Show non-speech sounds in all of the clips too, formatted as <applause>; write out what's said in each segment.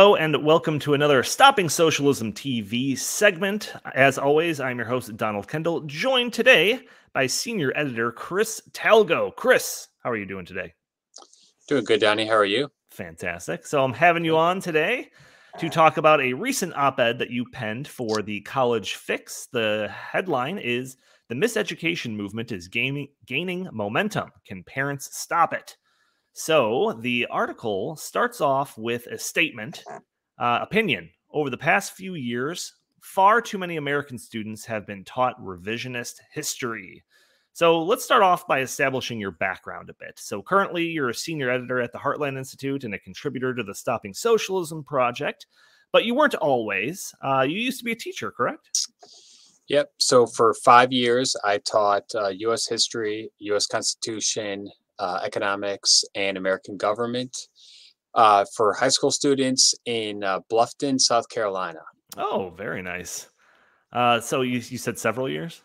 Hello, and welcome to another Stopping Socialism TV segment. As always, I'm your host, Donald Kendall, joined today by senior editor Chris Talgo. Chris, how are you doing today? Doing good, Donnie. How are you? Fantastic. So I'm having you on today to talk about a recent op-ed that you penned for the College Fix. The headline is "The Miseducation Movement is gaining gaining momentum. Can parents stop it?" So the article starts off with a statement, uh, opinion. Over the past few years, far too many American students have been taught revisionist history. So let's start off by establishing your background a bit. So currently, you're a senior editor at the Heartland Institute and a contributor to the Stopping Socialism Project, but you weren't always. Uh, you used to be a teacher, correct? Yep. So for five years, I taught uh, U.S. history, U.S. Constitution, uh, economics, and American government uh, for high school students in uh, Bluffton, South Carolina. Oh, very nice. Uh, so you you said several years?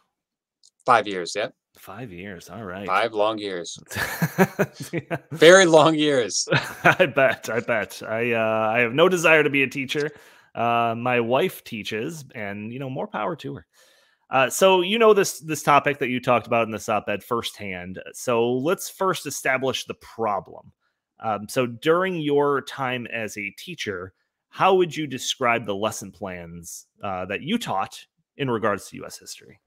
Five years. Yep. Five years. All right. Five long years. <laughs> yeah. Very long years. <laughs> I bet. I bet. I uh, I have no desire to be a teacher. Uh, my wife teaches, and you know, more power to her. Uh, so you know this this topic that you talked about in this op-ed firsthand. So let's first establish the problem. Um, so during your time as a teacher, how would you describe the lesson plans uh, that you taught in regards to U.S. history?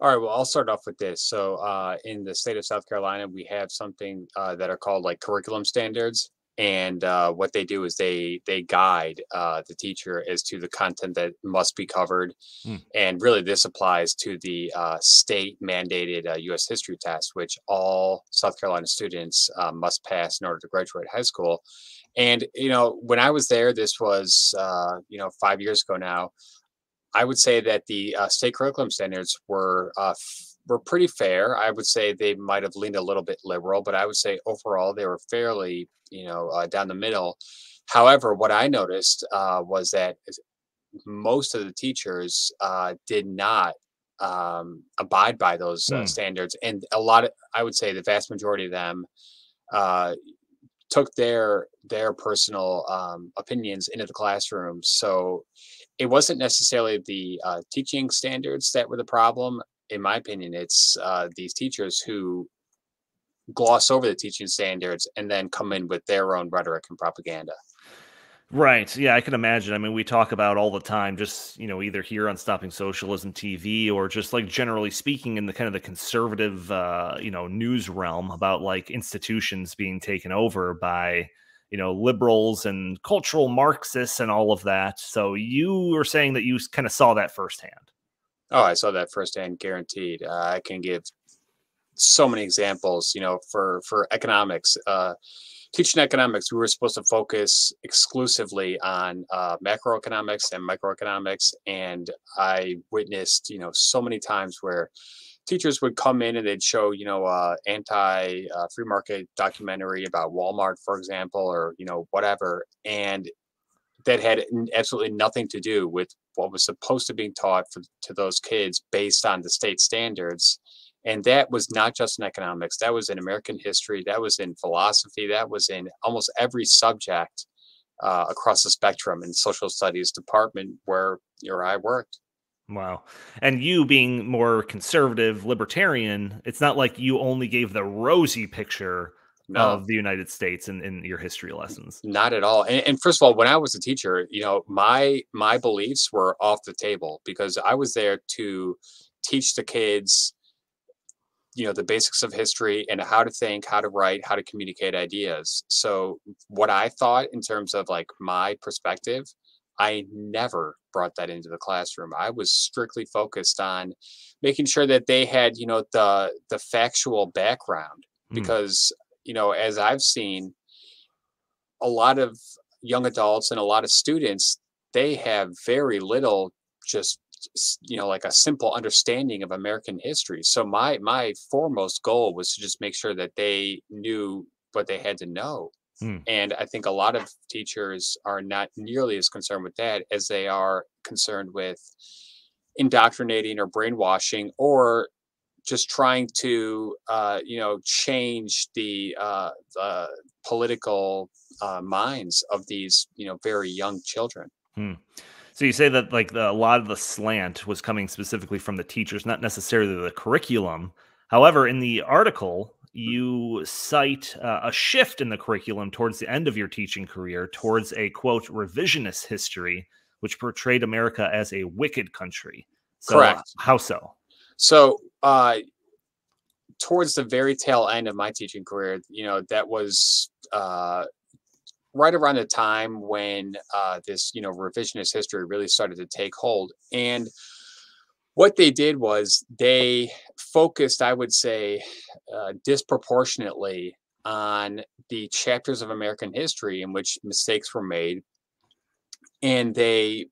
All right. Well, I'll start off with this. So, uh, in the state of South Carolina, we have something uh, that are called like curriculum standards, and uh, what they do is they they guide uh, the teacher as to the content that must be covered, hmm. and really this applies to the uh, state mandated U.S. Uh, history test, which all South Carolina students must pass in order to graduate high school. And you know, when I was there, this was you know five years ago now. I would say that the uh, state curriculum standards were uh, were pretty fair. I would say they might have leaned a little bit liberal, but I would say overall they were fairly, you know, uh, down the middle. However, what I noticed uh, was that most of the teachers uh, did not um, abide by those uh, hmm. standards, and a lot of, I would say, the vast majority of them took their their personal um, opinions into the classroom. So it wasn't necessarily the uh, teaching standards that were the problem. In my opinion, it's uh, these teachers who gloss over the teaching standards and then come in with their own rhetoric and propaganda. Right. Yeah, I can imagine. I mean, we talk about all the time, just you know, either here on Stopping Socialism TV or just like generally speaking in the kind of the conservative, uh, you know, news realm about like institutions being taken over by you know liberals and cultural marxists and all of that so you were saying that you kind of saw that firsthand oh i saw that firsthand guaranteed uh, i can give so many examples you know for for economics uh, teaching economics we were supposed to focus exclusively on uh, macroeconomics and microeconomics and i witnessed you know so many times where teachers would come in and they'd show, you know, uh, anti uh, free market documentary about Walmart, for example, or, you know, whatever. And that had absolutely nothing to do with what was supposed to be taught for, to those kids based on the state standards. And that was not just in economics, that was in American history, that was in philosophy, that was in almost every subject uh, across the spectrum in social studies department where your I worked. Wow. And you being more conservative, libertarian, it's not like you only gave the rosy picture no. of the United States in, in your history lessons. Not at all. And, and, first of all, when I was a teacher, you know, my my beliefs were off the table because I was there to teach the kids, you know, the basics of history and how to think, how to write, how to communicate ideas. So what I thought in terms of like my perspective I never brought that into the classroom. I was strictly focused on making sure that they had, you know, the the factual background mm. because, you know, as I've seen a lot of young adults and a lot of students, they have very little just you know like a simple understanding of american history so my my foremost goal was to just make sure that they knew what they had to know Hmm. and i think a lot of teachers are not nearly as concerned with that as they are concerned with indoctrinating or brainwashing or just trying to uh, you know change the, uh, the political uh, minds of these you know very young children So you say that like the, a lot of the slant was coming specifically from the teachers, not necessarily the curriculum. However, in the article, you cite uh, a shift in the curriculum towards the end of your teaching career towards a quote revisionist history, which portrayed America as a wicked country. So, Correct. How so? So, uh, towards the very tail end of my teaching career, you know, that was uh, right around the time when uh, this, you know, revisionist history really started to take hold. And what they did was they focused, I would say, uh, disproportionately on the chapters of American history in which mistakes were made, and they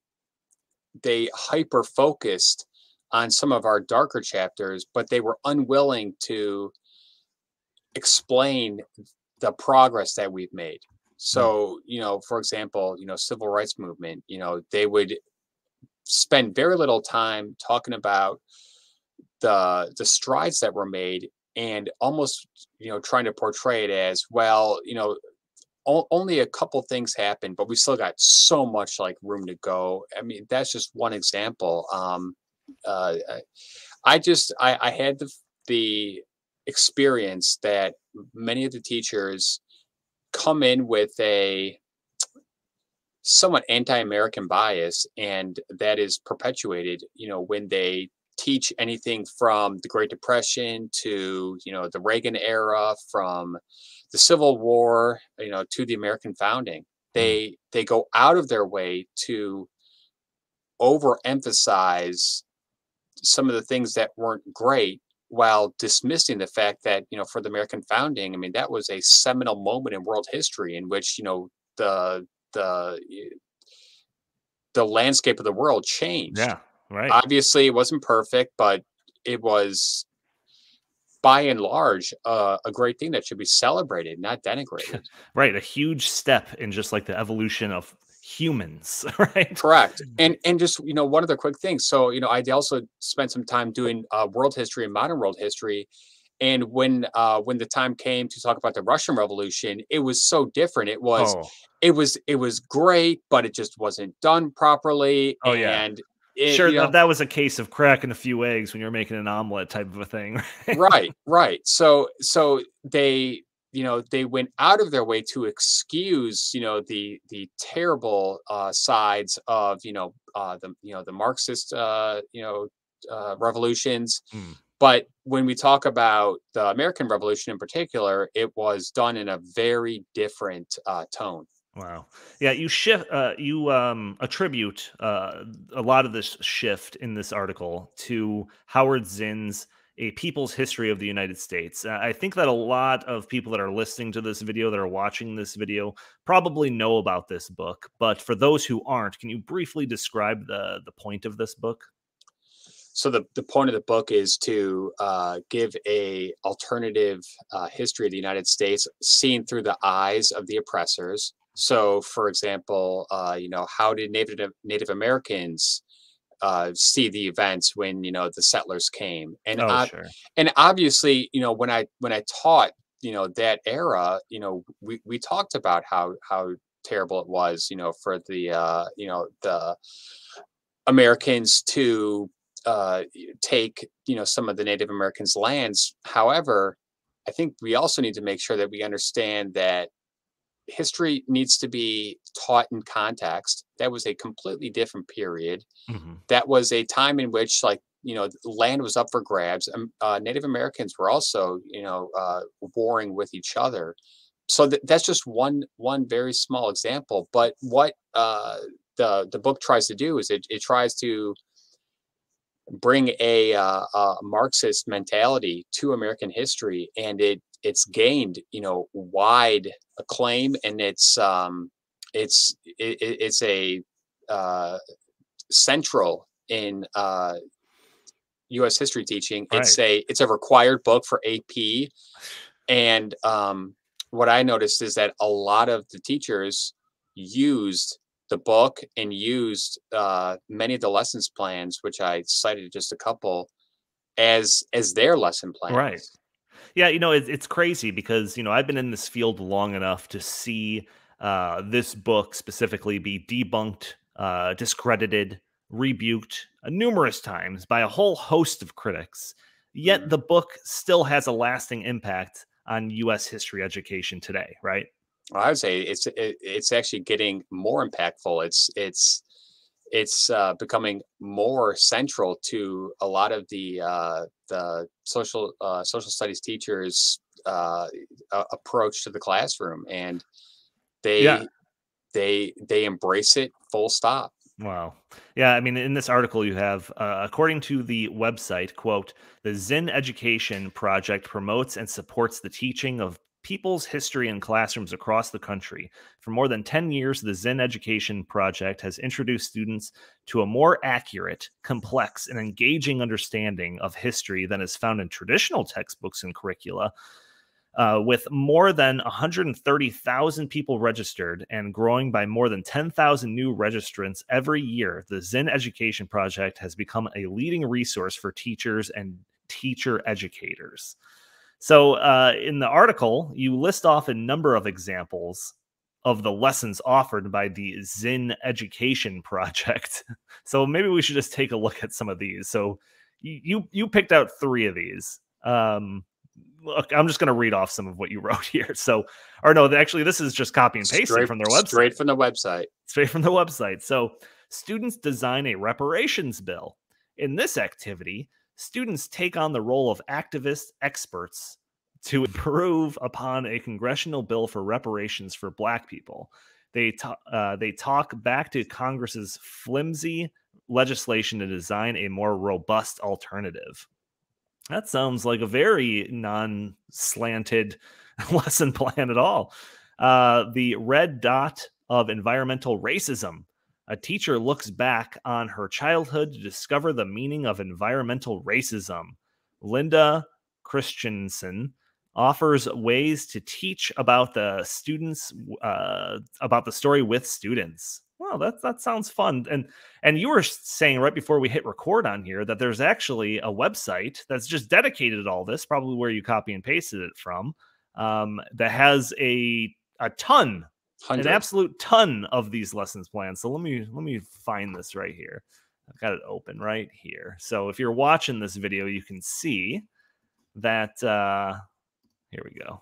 they hyper focused on some of our darker chapters, but they were unwilling to explain the progress that we've made. So, you know, for example, you know, civil rights movement, you know, they would spend very little time talking about the the strides that were made and almost, you know, trying to portray it as, well, you know, o- only a couple things happened, but we still got so much like room to go. I mean, that's just one example. Um, uh, I- just I, I had the the experience that many of the teachers come in with a somewhat anti-American bias, and that is perpetuated. You know, when they teach anything from the Great Depression to you know the Reagan era, from the Civil War, you know, to the American founding, they they go out of their way to overemphasize some of the things that weren't great while dismissing the fact that you know for the american founding i mean that was a seminal moment in world history in which you know the the the landscape of the world changed Yeah, right. obviously it wasn't perfect but it was by and large uh, a great thing that should be celebrated not denigrated <laughs> right. A huge step in just like the evolution of humans, <laughs> right? Correct. And and just you know one other quick thing. So you know I also spent some time doing uh, world history and modern world history, and when uh, when the time came to talk about the Russian Revolution, it was so different. It was Oh, it was it was great, but it just wasn't done properly. Oh, yeah. and it, sure. you know, that, that was a case of cracking a few eggs when you're making an omelet type of a thing. <laughs> right? right right so so they you know they went out of their way to excuse you know the the terrible uh sides of you know uh the you know the marxist uh you know uh revolutions Mm. but when we talk about the american revolution in particular it was done in a very different uh tone Wow. Yeah, you shift uh you um attribute uh a lot of this shift in this article to Howard Zinn's A People's History of the United States. Uh, I think that a lot of people that are listening to this video that are watching this video probably know about this book, but for those who aren't, can you briefly describe the the point of this book? so the, the point of the book is to uh, give a alternative uh, history of the united states seen through the eyes of the oppressors so for example uh, you know how did native native americans uh, see the events when you know the settlers came and Oh, ob- sure. and obviously you know when i when i taught you know that era you know we, we talked about how how terrible it was you know for the uh you know the americans to uh take you know some of the native americans lands however i think we also need to make sure that we understand that history needs to be taught in context. That was a completely different period. Mhm. that was a time in which like you know land was up for grabs. Um, uh, native americans were also you know uh, warring with each other. So th- that's just one one very small example. But what uh, the the book tries to do is it, it tries to bring a, uh, a marxist mentality to american history and it it's gained you know wide acclaim and it's um it's it, it- it's a uh central in uh, U.S. history teaching, Right. it's a it's a required book for AP, and um, what I noticed is that a lot of the teachers used the book and used uh, many of the lessons plans, which I cited just a couple, as as their lesson plans. Right. Yeah, you know, it's it's crazy because, you know, I've been in this field long enough to see uh, this book specifically be debunked, uh, discredited, rebuked uh, numerous times by a whole host of critics. Yet Mhm. the book still has a lasting impact on U.S. history education today, right? I would say it's it, it's actually getting more impactful. It's it's it's uh, becoming more central to a lot of the uh, the social uh, social studies teachers' uh, approach to the classroom, and they Yeah. they they embrace it full stop. Wow. Yeah, I mean, in this article, you have, uh, according to the website, quote, the Zinn Education Project promotes and supports the teaching of people's history in classrooms across the country. For more than 10 years, the Zinn Education Project has introduced students to a more accurate, complex, and engaging understanding of history than is found in traditional textbooks and curricula. Uh, with more than 130,000 people registered and growing by more than 10,000 new registrants every year, the Zinn Education Project has become a leading resource for teachers and teacher educators. So, uh, in the article, you list off a number of examples of the lessons offered by the Zinn Education <laughs> Project. so, maybe we should just take a look at some of these. So, you you, picked out three of these. Um, look, I'm just going to read off some of what you <laughs> wrote here. So, or no, actually, this is just copy and pasting Straight from their website. Straight from the website. Straight from the website. So, students design a reparations bill. In this activity, students take on the role of activist experts to <laughs> improve upon a congressional bill for reparations for Black people. They uh, they talk back to Congress's flimsy legislation to design a more robust alternative. That sounds like a very non slanted <laughs> lesson plan at all. Uh, the red dot of environmental racism. A teacher looks back on her childhood to discover the meaning of environmental racism. Linda Christensen offers ways to teach about the students uh, about the story with students. Well, that that sounds fun. And and you were saying right before we hit record on here that there's actually a website that's just dedicated to all this, probably where you copy and pasted it from, um, that has a a ton, an absolute ton of these lessons plans. So let me let me find this right here. I've got it open right here. So if you're watching this video, you can see that uh here we go.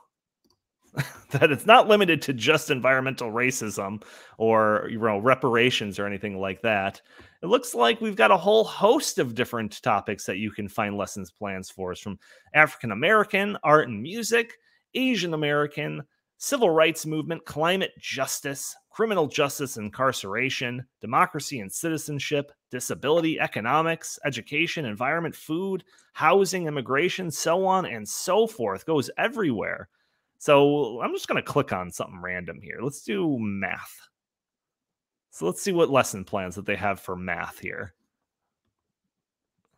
<laughs> that it's not limited to just environmental racism or you know reparations or anything like that. It looks like we've got a whole host of different topics that you can find lessons plans for us from African American art and music, Asian American, civil rights movement, climate justice, criminal justice, incarceration, democracy and citizenship, disability, economics, education, environment, food, housing, immigration, so on and so forth. Goes everywhere. So I'm just going to click on something random here. Let's do math. So let's see what lesson plans that they have for math here.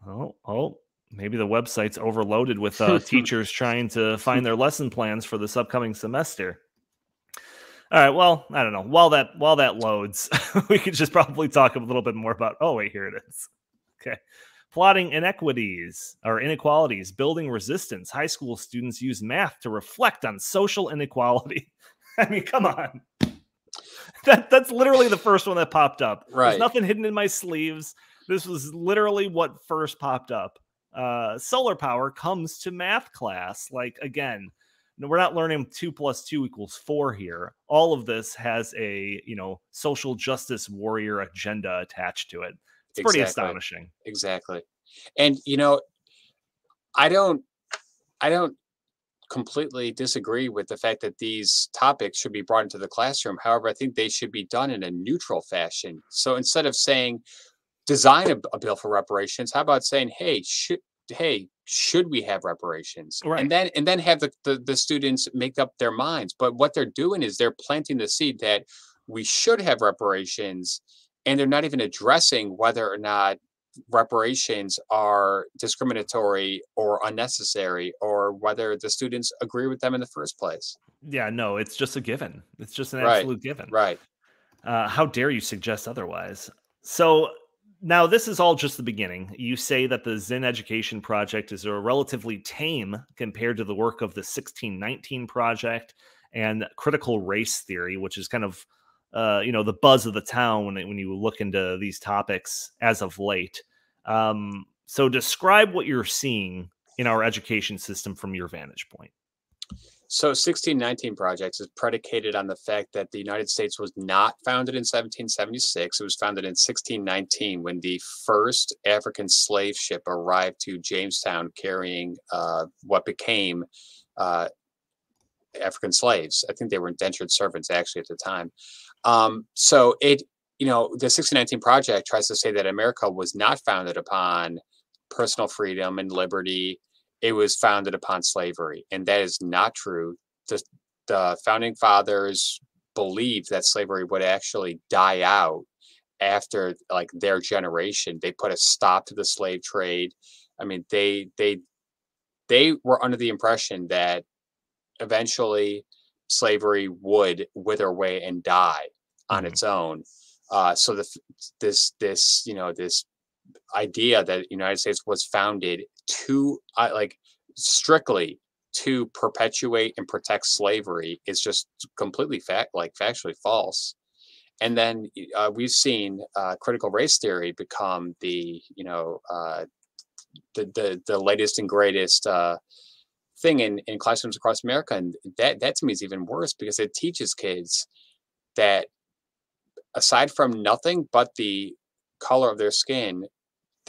Oh, oh, maybe the website's overloaded with uh, <laughs> teachers trying to find their lesson plans for this upcoming semester. All right, well, I don't know. While that while that loads, <laughs> we could just probably talk a little bit more about. Oh wait, here it is. Okay, plotting inequities or inequalities, building resistance. High school students use math to reflect on social inequality. <laughs> I mean, come on. That that's literally the first one that popped up. Right. There's nothing hidden in my sleeves. This was literally what first popped up. Uh, solar power comes to math class. Like again, we're not learning two plus two equals four here. All of this has a you know social justice warrior agenda attached to it. It's pretty Exactly. astonishing. exactly and you know i don't i don't completely disagree with the fact that these topics should be brought into the classroom however i think they should be done in a neutral fashion so instead of saying design a, a bill for reparations how about saying hey should hey should we have reparations Right. and then and then have the, the the students make up their minds but what they're doing is they're planting the seed that we should have reparations and they're not even addressing whether or not reparations are discriminatory or unnecessary or whether the students agree with them in the first place. Yeah, no, it's just a given. It's just an Right, absolute given. Right. Uh, how dare you suggest otherwise? So now this is all just the beginning. You say that the Zinn Education Project is a relatively tame compared to the work of the 1619 Project and critical race theory, which is kind of uh, you know the buzz of the town when when you look into these topics as of late. Um, so describe what you're seeing in our education system from your vantage point. So 1619 Projects is predicated on the fact that the United States was not founded in 1776. It was founded in 1619 when the first African slave ship arrived to Jamestown carrying uh, what became uh, African slaves. I think they were indentured servants actually at the time. Um, so it, you know, the 1619 Project tries to say that America was not founded upon personal freedom and liberty it was founded upon slavery, and that is not true. The, the founding fathers believed that slavery would actually die out after like their generation. They put a stop to the slave trade. I mean, they they they were under the impression that eventually slavery would wither away and die on Mhm. its own. Uh, so the, this this you know this idea that the United States was founded to uh, like strictly to perpetuate and protect slavery is just completely fact like factually false. And then uh, we've seen uh, critical race theory become the you know uh, the, the the latest and greatest uh, thing in, in classrooms across America, and that that to me is even worse because it teaches kids that aside from nothing but the color of their skin,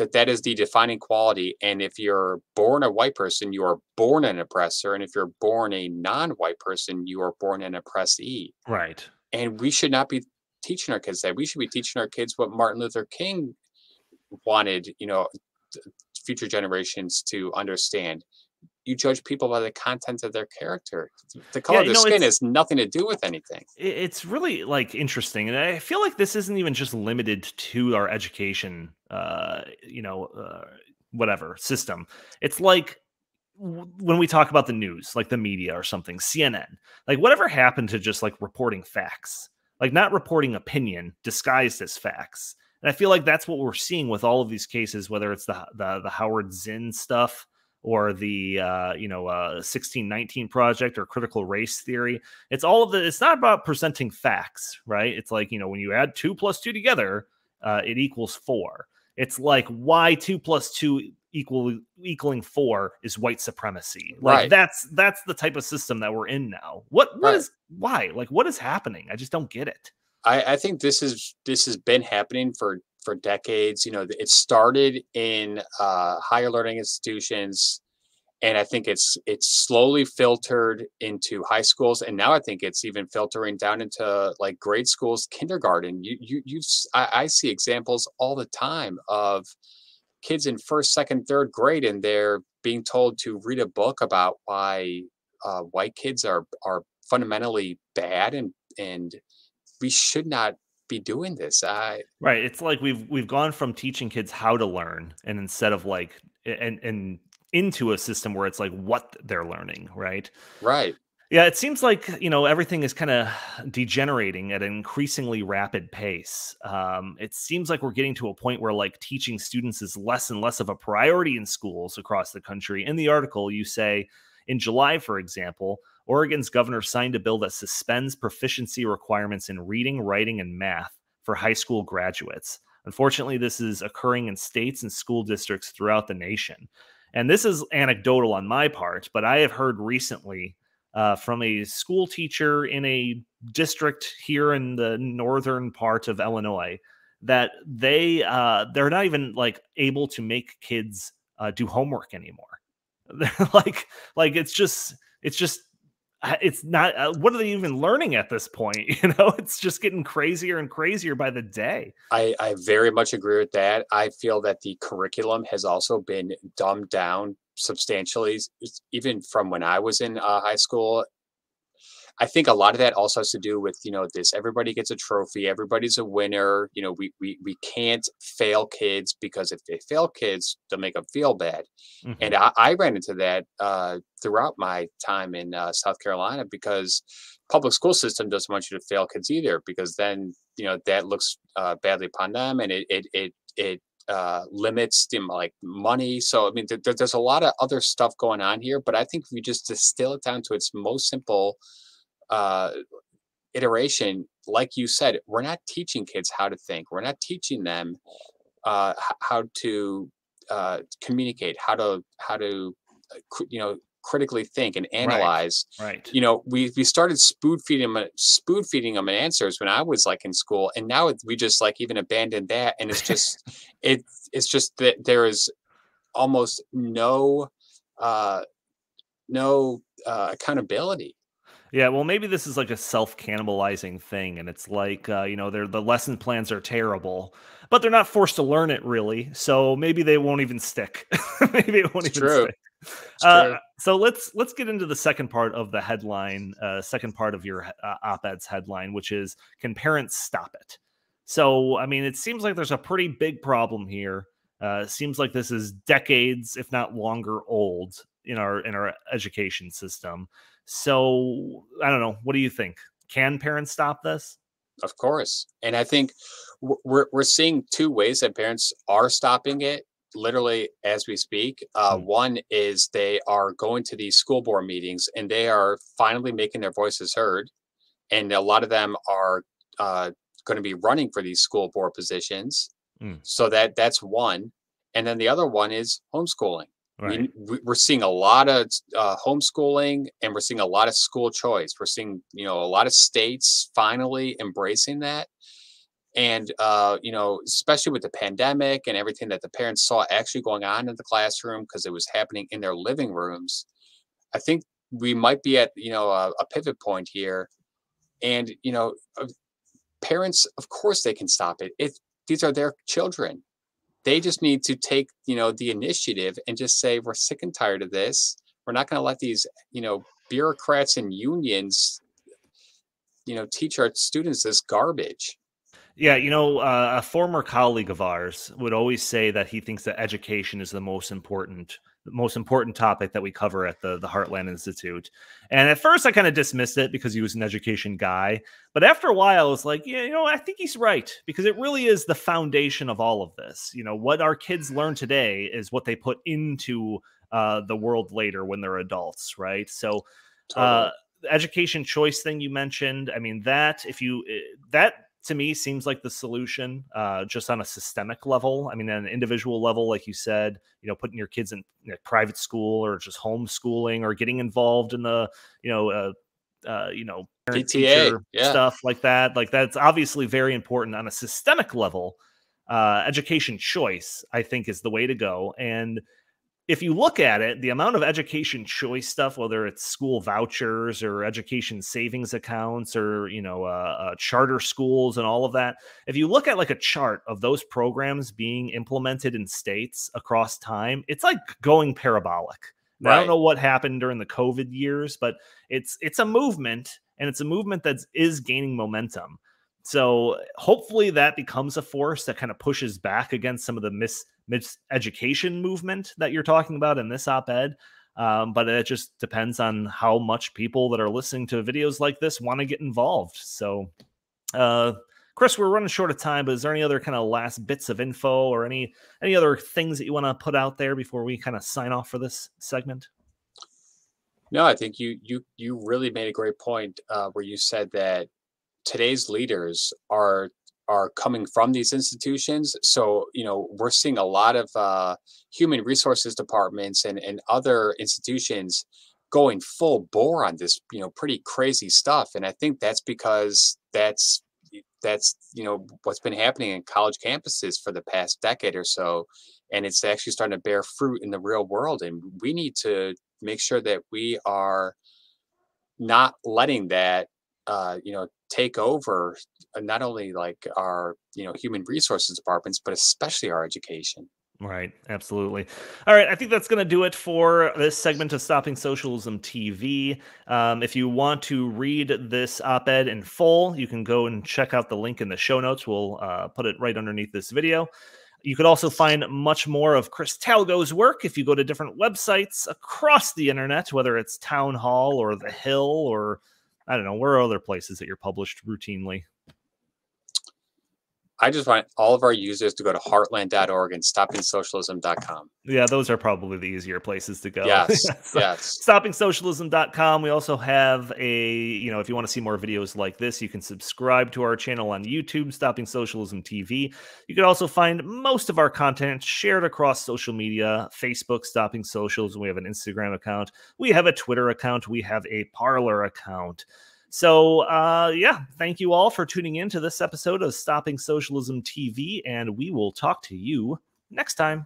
that that is the defining quality. And if you're born a white person, you are born an oppressor, and if you're born a non-white person, you are born an oppressee. Right. And we should not be teaching our kids that. We should be teaching our kids what Martin Luther King wanted, you know, future generations to understand. You judge people by the content of their character. The color Yeah, of their know, skin has nothing to do with anything. it's really like interesting and i feel like this isn't even just limited to our education uh you know uh, whatever system it's like when we talk about the news like the media or something cnn like whatever happened to just like reporting facts like not reporting opinion disguised as facts and i feel like that's what we're seeing with all of these cases whether it's the the, the howard zinn stuff or the uh, you know uh, 1619 project or critical race theory. It's all of the it's not about presenting facts right? It's like you know when you add two plus two together uh, it equals four. It's like why two plus two equal equaling four is white supremacy. Like Right. that's that's the type of system that we're in now. What what Right. is why? Like what is happening? I just don't get it. I, I think this is this has been happening for for decades. You know, it started in uh, higher learning institutions, and I think it's it's slowly filtered into high schools, and now I think it's even filtering down into like grade schools, kindergarten. You you you I, I see examples all the time of kids in first, second, third grade, and they're being told to read a book about why uh, white kids are are fundamentally bad and and we should not be doing this. I Right. It's like we've we've gone from teaching kids how to learn and instead of like and and into a system where it's like what they're learning, right? right. Yeah, it seems like you know everything is kind of degenerating at an increasingly rapid pace. Um, it seems like we're getting to a point where like teaching students is less and less of a priority in schools across the country. In the article, you say in July, for example, Oregon's governor signed a bill that suspends proficiency requirements in reading, writing, and math for high school graduates. Unfortunately, this is occurring in states and school districts throughout the nation. And this is anecdotal on my part, but I have heard recently uh, from a school teacher in a district here in the northern part of Illinois that they uh, they're not even like able to make kids uh, do homework anymore. <laughs> Like like it's just it's just it's not uh, what are they even learning at this point <laughs> you know it's just getting crazier and crazier by the day I, I very much agree with that. I feel that the curriculum has also been dumbed down substantially, even from when I was in uh, high school. I think a lot of that also has to do with you know this. Everybody gets a trophy. Everybody's a winner. You know, we we we can't fail kids because if they fail kids, they'll make them feel bad. Mm-hmm. And I, I, ran into that uh, throughout my time in uh, South Carolina because public school system doesn't want you to fail kids either because then you know that looks uh, badly upon them and it it it it uh, limits the like money. So I mean, there, there's a lot of other stuff going on here, but I think if we just distill it down to its most simple uh, iteration, like you said, we're not teaching kids how to think. We're not teaching them uh, how to uh, communicate, how to how to uh, you know critically think and analyze. Right. right. You know, we we started spoon feeding them spoon feeding them answers when I was like in school, and now we just like even abandoned that, and it's just <laughs> it it's just that there is almost no uh no uh accountability yeah, well, maybe this is like a self cannibalizing thing, and it's like uh, you know, they're the lesson plans are terrible, but they're not forced to learn it really, so maybe they won't even stick. <laughs> maybe it won't it's even true. stick. Uh, so let's let's get into the second part of the headline, uh, second part of your uh, op-ed's headline, which is "Can parents stop it?" So, I mean, it seems like there's a pretty big problem here. Uh, seems like this is decades, if not longer, old in our in our education system. So I don't know. What do you think? Can parents stop this? Of course. And I think we're, we're seeing two ways that parents are stopping it literally as we speak. Uh, mm. One is they are going to these school board meetings and they are finally making their voices heard. And a lot of them are uh, going to be running for these school board positions. Mm. So that that's one. And then the other one is homeschooling. Right. We, are seeing a lot of uh, homeschooling and we're seeing a lot of school choice. We're seeing, you know, a lot of states finally embracing that. And, uh, you know, especially with the pandemic and everything that the parents saw actually going on in the classroom because it was happening in their living rooms, I think we might be at, you know, a, a pivot point here. And, you know, parents, of course, they can stop it. It, these are their children they just need to take, you know, the initiative and just say, we're sick and tired of this. We're not going to let these, you know, bureaucrats and unions, you know, teach our students this garbage. Yeah, you know, uh, a former colleague of ours would always say that he thinks that education is the most important most important topic that we cover at the the Heartland Institute. And at first, I kind of dismissed it because he was an education guy. But after a while, it's like, yeah, you know, I think he's right because it really is the foundation of all of this. You know, what our kids learn today is what they put into uh, the world later when they're adults, right? So. Uh, education choice thing you mentioned i mean that if you eh, that to me seems like the solution uh, just on a systemic level. I mean an individual level like you said you know putting your kids in you know, private school or just homeschooling or getting involved in the you know uh, uh, you know PTA yeah. stuff like that like that's obviously very important on a systemic level. Uh, education choice i think is the way to go. And if you look at it, the amount of education choice stuff, whether it's school vouchers or education savings accounts or you know uh, uh, charter schools and all of that, if you look at like a chart of those programs being implemented in states across time, it's like going parabolic. Right. I don't know what happened during the COVID years, but it's it's a movement and it's a movement that is gaining momentum. So hopefully that becomes a force that kind of pushes back against some of the mis education movement that you're talking about in this op-ed. Um, but it just depends on how much people that are listening to videos like this want to get involved. So, uh, Chris, we're running short of time, but is there any other kind of last bits of info or any any other things that you want to put out there before we kind of sign off for this segment? No, I think you you you really made a great point uh, where you said that today's leaders are are coming from these institutions. So, you know, we're seeing a lot of uh, human resources departments and, and other institutions going full bore on this, you know, pretty crazy stuff. And I think that's because that's that's you know what's been happening in college campuses for the past decade or so and it's actually starting to bear fruit in the real world and we need to make sure that we are not letting that uh, you know take over uh, not only like our you know human resources departments but especially our education Right, absolutely. All right, I think that's going to do it for this segment of Stopping Socialism TV. Um, if you want to read this op ed in full, you can go and check out the link in the show notes. We'll uh, put it right underneath this video. You could also find much more of Chris Talgo's work if you go to different websites across the internet, whether it's Town Hall or The Hill or I don't know, where are other places that you're published routinely? I just want all of our users to go to heartland.org and stoppingsocialism.com. Yeah, those are probably the easier places to go. Yes. <laughs> yes. Stoppingsocialism.com. We also have a, you know, if you want to see more videos like this, you can subscribe to our channel on YouTube, Stopping Socialism TV. You can also find most of our content shared across social media Facebook, Stopping Socialism. We have an Instagram account. We have a Twitter account. We have a Parler account. So, uh, yeah, thank you all for tuning in to this episode of Stopping Socialism TV, and we will talk to you next time.